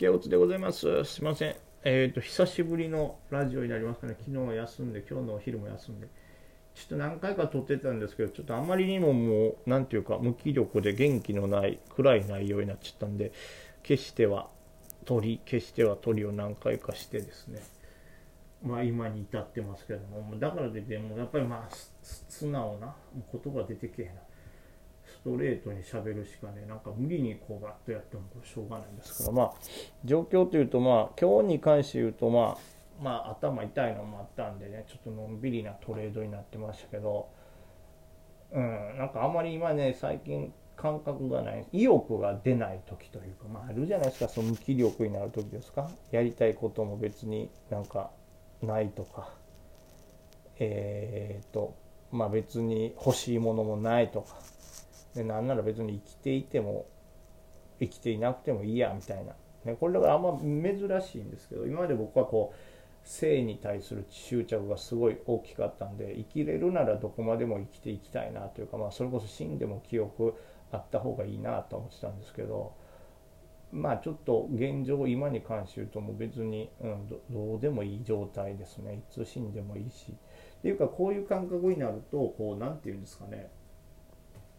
ケオツでございます。すいません。えっ、と、久しぶりのラジオになりますかね。昨日は休んで、今日のお昼も休んで。ちょっと何回か撮ってたんですけど、ちょっとあまりにももう、なんていうか、無気力で元気のない、暗い内容になっちゃったんで、決しては鳥、決しては鳥を何回かしてですね。まあ今に至ってますけども、だからといって、もやっぱりまあ、素直な、もう言葉出てけえな。ストレートにしゃべるしかね、なんか無理にこうバッとやってもしょうがないんですから、まあ、状況というと、まあ、今日に関して言うと、まあ、まあ、頭痛いのもあったんでね、ちょっとのんびりなトレードになってましたけど、うん、なんかあまり今ね、最近感覚がない、意欲が出ない時というか、まあ、あるじゃないですか、その無気力になる時ですか、やりたいことも別になんかないとか、えー、っと、まあ別に欲しいものもないとか、でなんなら別に生きていても生きていなくてもいいやみたいな、ね、これだからあんま珍しいんですけど今まで僕はこう生に対する執着がすごい大きかったんで生きれるならどこまでも生きていきたいなというか、まあ、それこそ死んでも記憶あった方がいいなと思ってたんですけどまあちょっと現状今に関して言うともう別に、うん、どどうでもいい状態ですね。いつ死んでもいいし。っていうかこういう感覚になるとこう何て言うんですかね。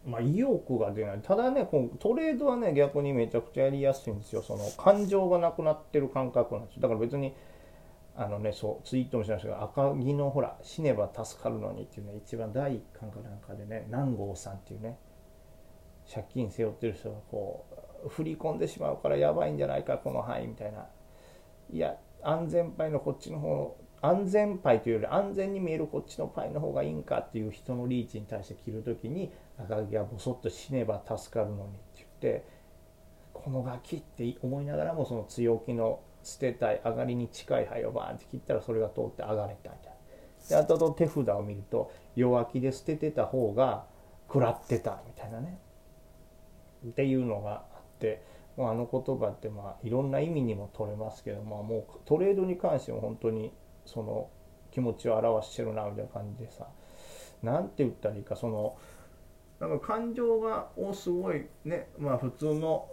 まあ、意欲が出ない。ただね、このトレードはね、逆にめちゃくちゃやりやすいんですよ。その感情がなくなってる感覚なんですよ。だから別に、あのね、そう、ツイートもしましたけど、赤木のほら、死ねば助かるのにっていうね、一番第一巻かなんかでね、南郷さんっていうね、借金背負ってる人がこう、振り込んでしまうからやばいんじゃないか、この範囲みたいな。いや、安全牌のこっちの方安全パイというより安全に見えるこっちのパイの方がいいんかっていう人のリーチに対して切るときに赤木がボソッと死ねば助かるのにって言ってこのガキって思いながらもその強気の捨てたい上がりに近い牌をバーンって切ったらそれが通って上がれたみたい。なで後々手札を見ると弱気で捨ててた方が食らってたみたいなね。っていうのがあってもうあの言葉ってまあいろんな意味にも取れますけど、まあ、もうトレードに関しても本当にその気持ちを表してるなみたいな感じでさ何て言ったらいいかそのなんか感情がをすごいねまあ普通の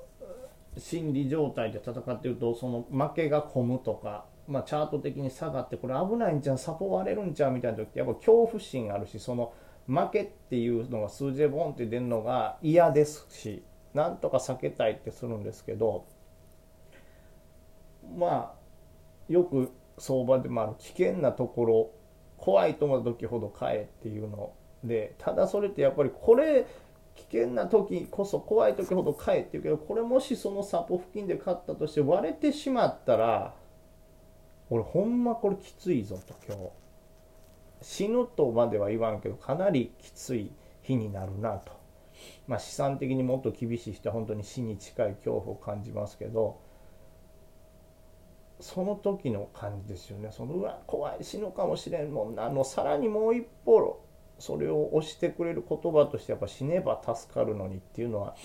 心理状態で戦ってるとその負けが込むとか、まあ、チャート的に下がってこれ危ないんじゃんサポ割れるんちゃうみたいな時ってやっぱ恐怖心あるしその負けっていうのが数字でボンって出るのが嫌ですしなんとか避けたいってするんですけどまあよく相場でもあ危険なところ怖いと思った時ほど買えっていうのでただそれってやっぱりこれ危険な時こそ怖い時ほど買えっていうけどこれもしそのサポ付近で買ったとして割れてしまったら俺ほんまこれきついぞと今日。死ぬとまでは言わんけどかなりきつい日になるなと。まあ資産的にもっと厳しい人は本当に死に近い恐怖を感じますけどその時の感じですよね。そのうわ怖い死ぬかもしれんもんな。のさらにもう一歩それを押してくれる言葉としてやっぱ死ねば助かるのにっていうのは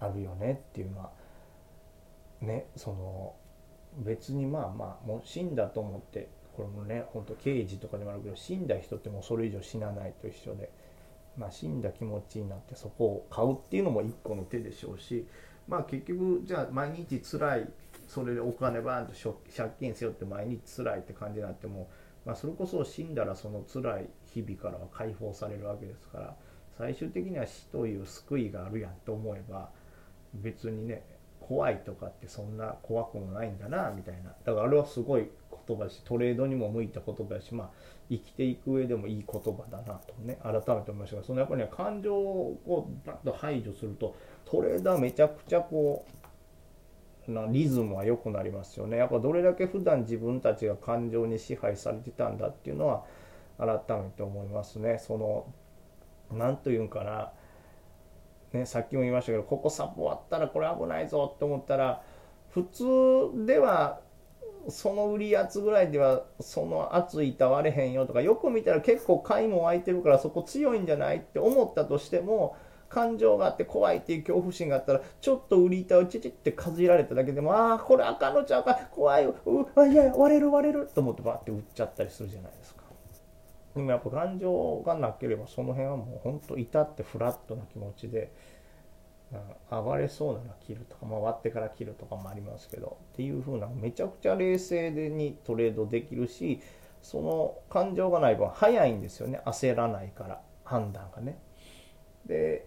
あるよねっていうのはね。その別にまあまあもう死んだと思ってこれもね本当刑事とかでもあるけど死んだ人ってもうそれ以上死なないと一緒で、まあ、死んだ気持ちになってそこを買うっていうのも一個の手でしょうし。まあ結局じゃあ毎日辛いそれでお金バーンと借金背負って毎日辛いって感じになっても、まあ、それこそ死んだらその辛い日々からは解放されるわけですから最終的には死という救いがあるやんと思えば別にね怖いとかってそんな怖くもないんだなみたいな。だからあれはすごい言葉だしトレードにも向いた言葉だしまあ生きていく上でもいい言葉だなとね改めて思いました。がそのやっぱりね感情をバッと排除するとトレーダーめちゃくちゃこうなリズムは良くなりますよね。やっぱどれだけ普段自分たちが感情に支配されてたんだっていうのは改めて思いますね。その何というんかな、ね、さっきも言いましたけどここサポ割ったらこれ危ないぞって思ったら普通ではその売り圧ぐらいではその圧いた割れへんよとかよく見たら結構買いも湧いてるからそこ強いんじゃないって思ったとしても感情があって怖いっていう恐怖心があったらちょっと売り板をチチってかじられただけでもああこれあかんのちゃうか怖いうあいや割れる割れると思ってバーって売っちゃったりするじゃないですかでもやっぱ感情がなければその辺はもうほんと至ってフラットな気持ちでうん、暴れそうなら切るとか、まあ、割ってから切るとかもありますけどっていう風なめちゃくちゃ冷静でにトレードできるしその感情がない分早いんですよね焦らないから判断がね。で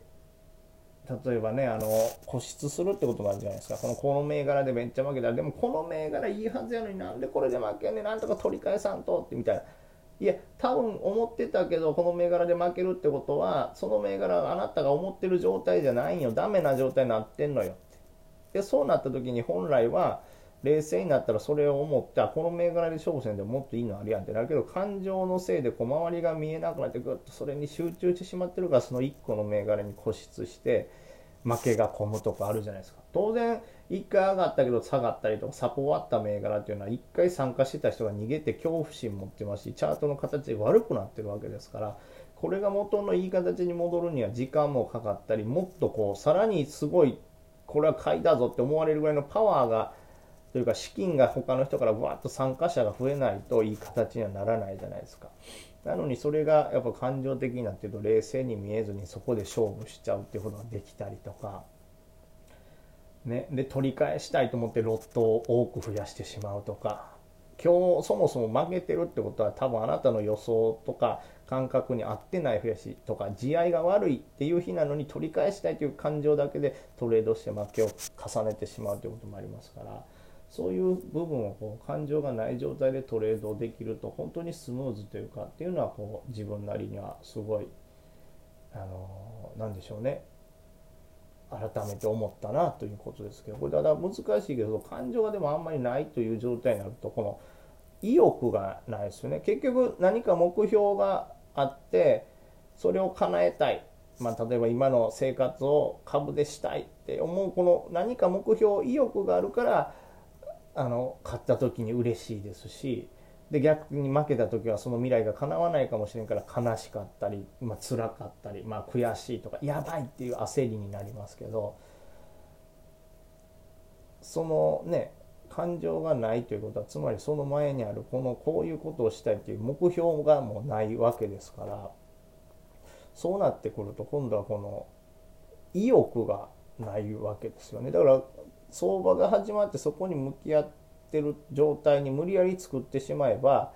例えばねあの固執するってことなんじゃないですか。このこの銘柄でめっちゃ負けたら。でもこの銘柄いいはずやのになんでこれで負けんねん。なんとか取り返さんとってみたいな。いや多分思ってたけどこの銘柄で負けるってことはその銘柄があなたが思ってる状態じゃないよ。ダメな状態になってんのよ。でそうなった時に本来は冷静になったらそれを思ってあこの銘柄で勝負せんでもっといいのあるやんってなるけど感情のせいで小回りが見えなくなってぐっとそれに集中してしまってるからその1個の銘柄に固執して負けが込むとかあるじゃないですか。当然1回上がったけど下がったりとかサポ終わった銘柄っていうのは1回参加してた人が逃げて恐怖心持ってますしチャートの形が悪くなってるわけですからこれが元のいい形に戻るには時間もかかったりもっとこうさらにすごいこれは買いだぞって思われるぐらいのパワーがというか資金が他の人からわっと参加者が増えないといい形にはならないじゃないですか。なのにそれがやっぱ感情的になってると冷静に見えずにそこで勝負しちゃうっていうことができたりとか。ね、で取り返したいと思ってロットを多く増やしてしまうとか今日そもそも負けてるってことは多分あなたの予想とか感覚に合ってない増やしとか地合いが悪いっていう日なのに取り返したいという感情だけでトレードして負けを重ねてしまうということもありますからそういう部分をこう感情がない状態でトレードできると本当にスムーズというかっていうのはこう自分なりにはすごいあの何でしょうね。改めて思ったなということですけどこれただ難しいけど感情がでもあんまりないという状態になるとこの意欲がないですよね。結局何か目標があってそれを叶えたい、まあ、例えば今の生活を株でしたいって思うこの何か目標意欲があるからあの買った時に嬉しいですしで逆に負けた時はその未来が叶わないかもしれんから悲しかったり、まあ辛かったり、まあ、悔しいとかやばいっていう焦りになりますけどそのね感情がないということはつまりその前にあるこのこういうことをしたいという目標がもうないわけですからそうなってくると今度はこの意欲がないわけですよね。だから相場が始まってそこに向き合ってる状態に無理やり作ってしまえば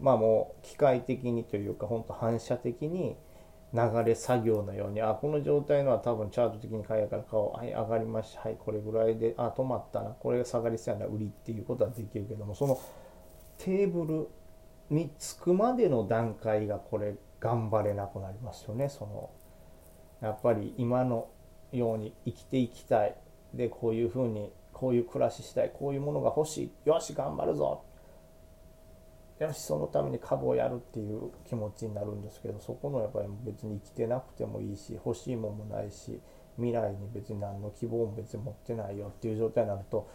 まあもう機械的にというか本当反射的に流れ作業のようにあこの状態のは多分チャート的に買いやから買おうはい上がりました。はいこれぐらいであ止まったな。これが下がりそうやな。売りっていうことはできるけどもそのテーブルにつくまでの段階がこれ頑張れなくなりますよね。そのやっぱり今のように生きていきたい。でこういうふうにこういう暮らししたいこういうものが欲しいよし頑張るぞよしそのために株をやるっていう気持ちになるんですけどそこのやっぱり別に生きてなくてもいいし欲しいもんもないし未来に別に何の希望も別に持ってないよっていう状態になると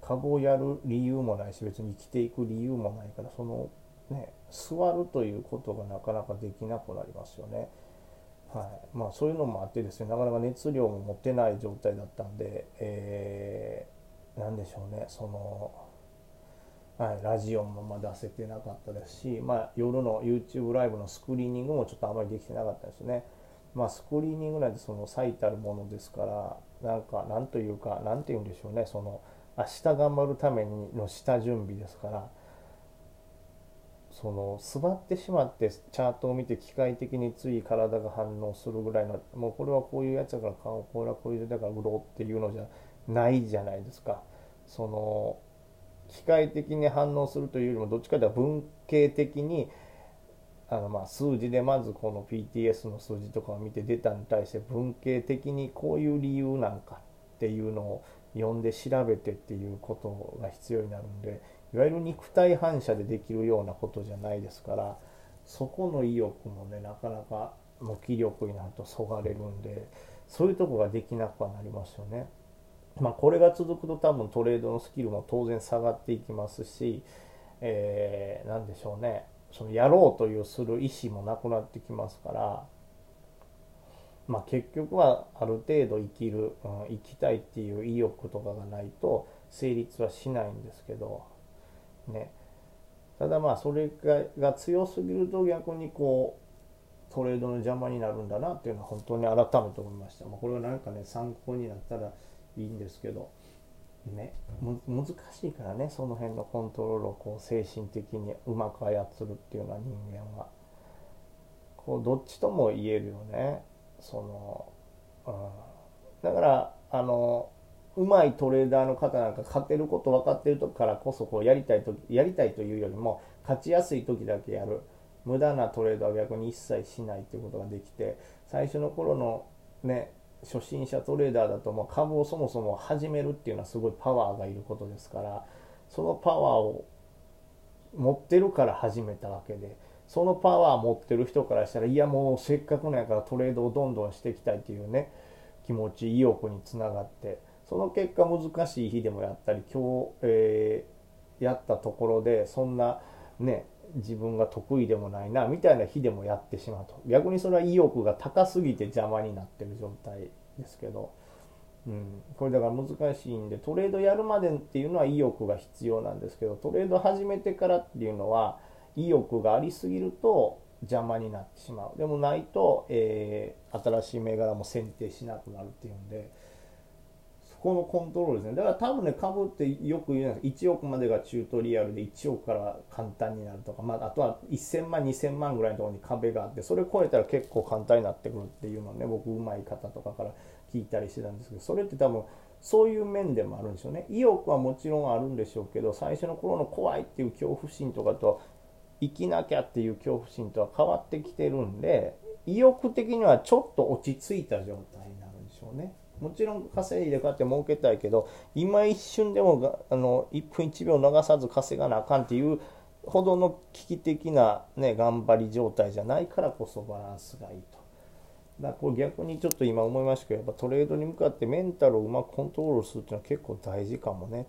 株をやる理由もないし別に生きていく理由もないからそのね座るということがなかなかできなくなりますよね。はいまあ、そういうのもあってですねなかなか熱量も持てない状態だったんで、えー何でしょうねその、はい、ラジオもま出せてなかったですし、まあ、夜の YouTube ライブのスクリーニングもちょっとあまりできてなかったですね。まあ、スクリーニングなんてその最たるものですからなんかなんというかなんて言うんでしょうねその明日頑張るためにの下準備ですからその座ってしまってチャートを見て機械的につい体が反応するぐらいのもうこれはこういうやつだから買おうこれはこういうだから売ろうっていうのじゃないじゃないですか。その機械的に反応するというよりもどっちかというと文系的にあのま数字でまずこの PTS の数字とかを見て出たに対して文系的にこういう理由なんかっていうのを読んで調べてっていうことが必要になるんでいわゆる肉体反射でできるようなことじゃないですからそこの意欲もねなかなか無気力になるとそがれるんでそういうとこができなくはなりますよね。まあ、これが続くと多分トレードのスキルも当然下がっていきますし、えー、何でしょうねそのやろうというする意思もなくなってきますから、まあ、結局はある程度生きる、うん、生きたいっていう意欲とかがないと成立はしないんですけどね。ただまあそれが強すぎると逆にこうトレードの邪魔になるんだなっていうのは本当に改めて思いました、まあ、これは何かね参考になったらいいんですけど。ね。難しいからねその辺のコントロールをこう精神的にうまく操るっていうのは人間は。こうどっちとも言えるよね。その、うん、だからあのうまいトレーダーの方なんか勝てること分かってる時からこそこうやりたいとやりたいというよりも勝ちやすい時だけやる。無駄なトレードは逆に一切しないということができて最初の頃のね初心者トレーダーだともう株をそもそも始めるっていうのはすごいパワーがいることですからそのパワーを持ってるから始めたわけでそのパワー持ってる人からしたらいやもうせっかくのやからトレードをどんどんしていきたいっていうね気持ち意欲につながってその結果難しい日でもやったり今日、えー、やったところでそんなね自分が得意でもないなみたいな日でもやってしまうと。逆にそれは意欲が高すぎて邪魔になってる状態ですけど、うん、これだから難しいんでトレードやるまでっていうのは意欲が必要なんですけどトレード始めてからっていうのは意欲がありすぎると邪魔になってしまう。でもないと、えー、新しい銘柄も選定しなくなるっていうんで。このコントロールですね。だから多分ね、株ってよく言うんです1億までがチュートリアルで1億から簡単になるとか、まあ、あとは1000万、2000万ぐらいのところに壁があって、それ超えたら結構簡単になってくるっていうのをね、僕、うまい方とかから聞いたりしてたんですけど、それって多分、そういう面でもあるんですよね。意欲はもちろんあるんでしょうけど、最初の頃の怖いっていう恐怖心とかと、生きなきゃっていう恐怖心とは変わってきてるんで、意欲的にはちょっと落ち着いた状態になるんでしょうね。もちろん稼いで買って儲けたいけど今一瞬でもあの1分1秒逃さず稼がなあかんっていうほどの危機的な、ね、頑張り状態じゃないからこそバランスがいいと。だこれ逆にちょっと今思いましたけどやっぱトレードに向かってメンタルをうまくコントロールするっていうのは結構大事かもね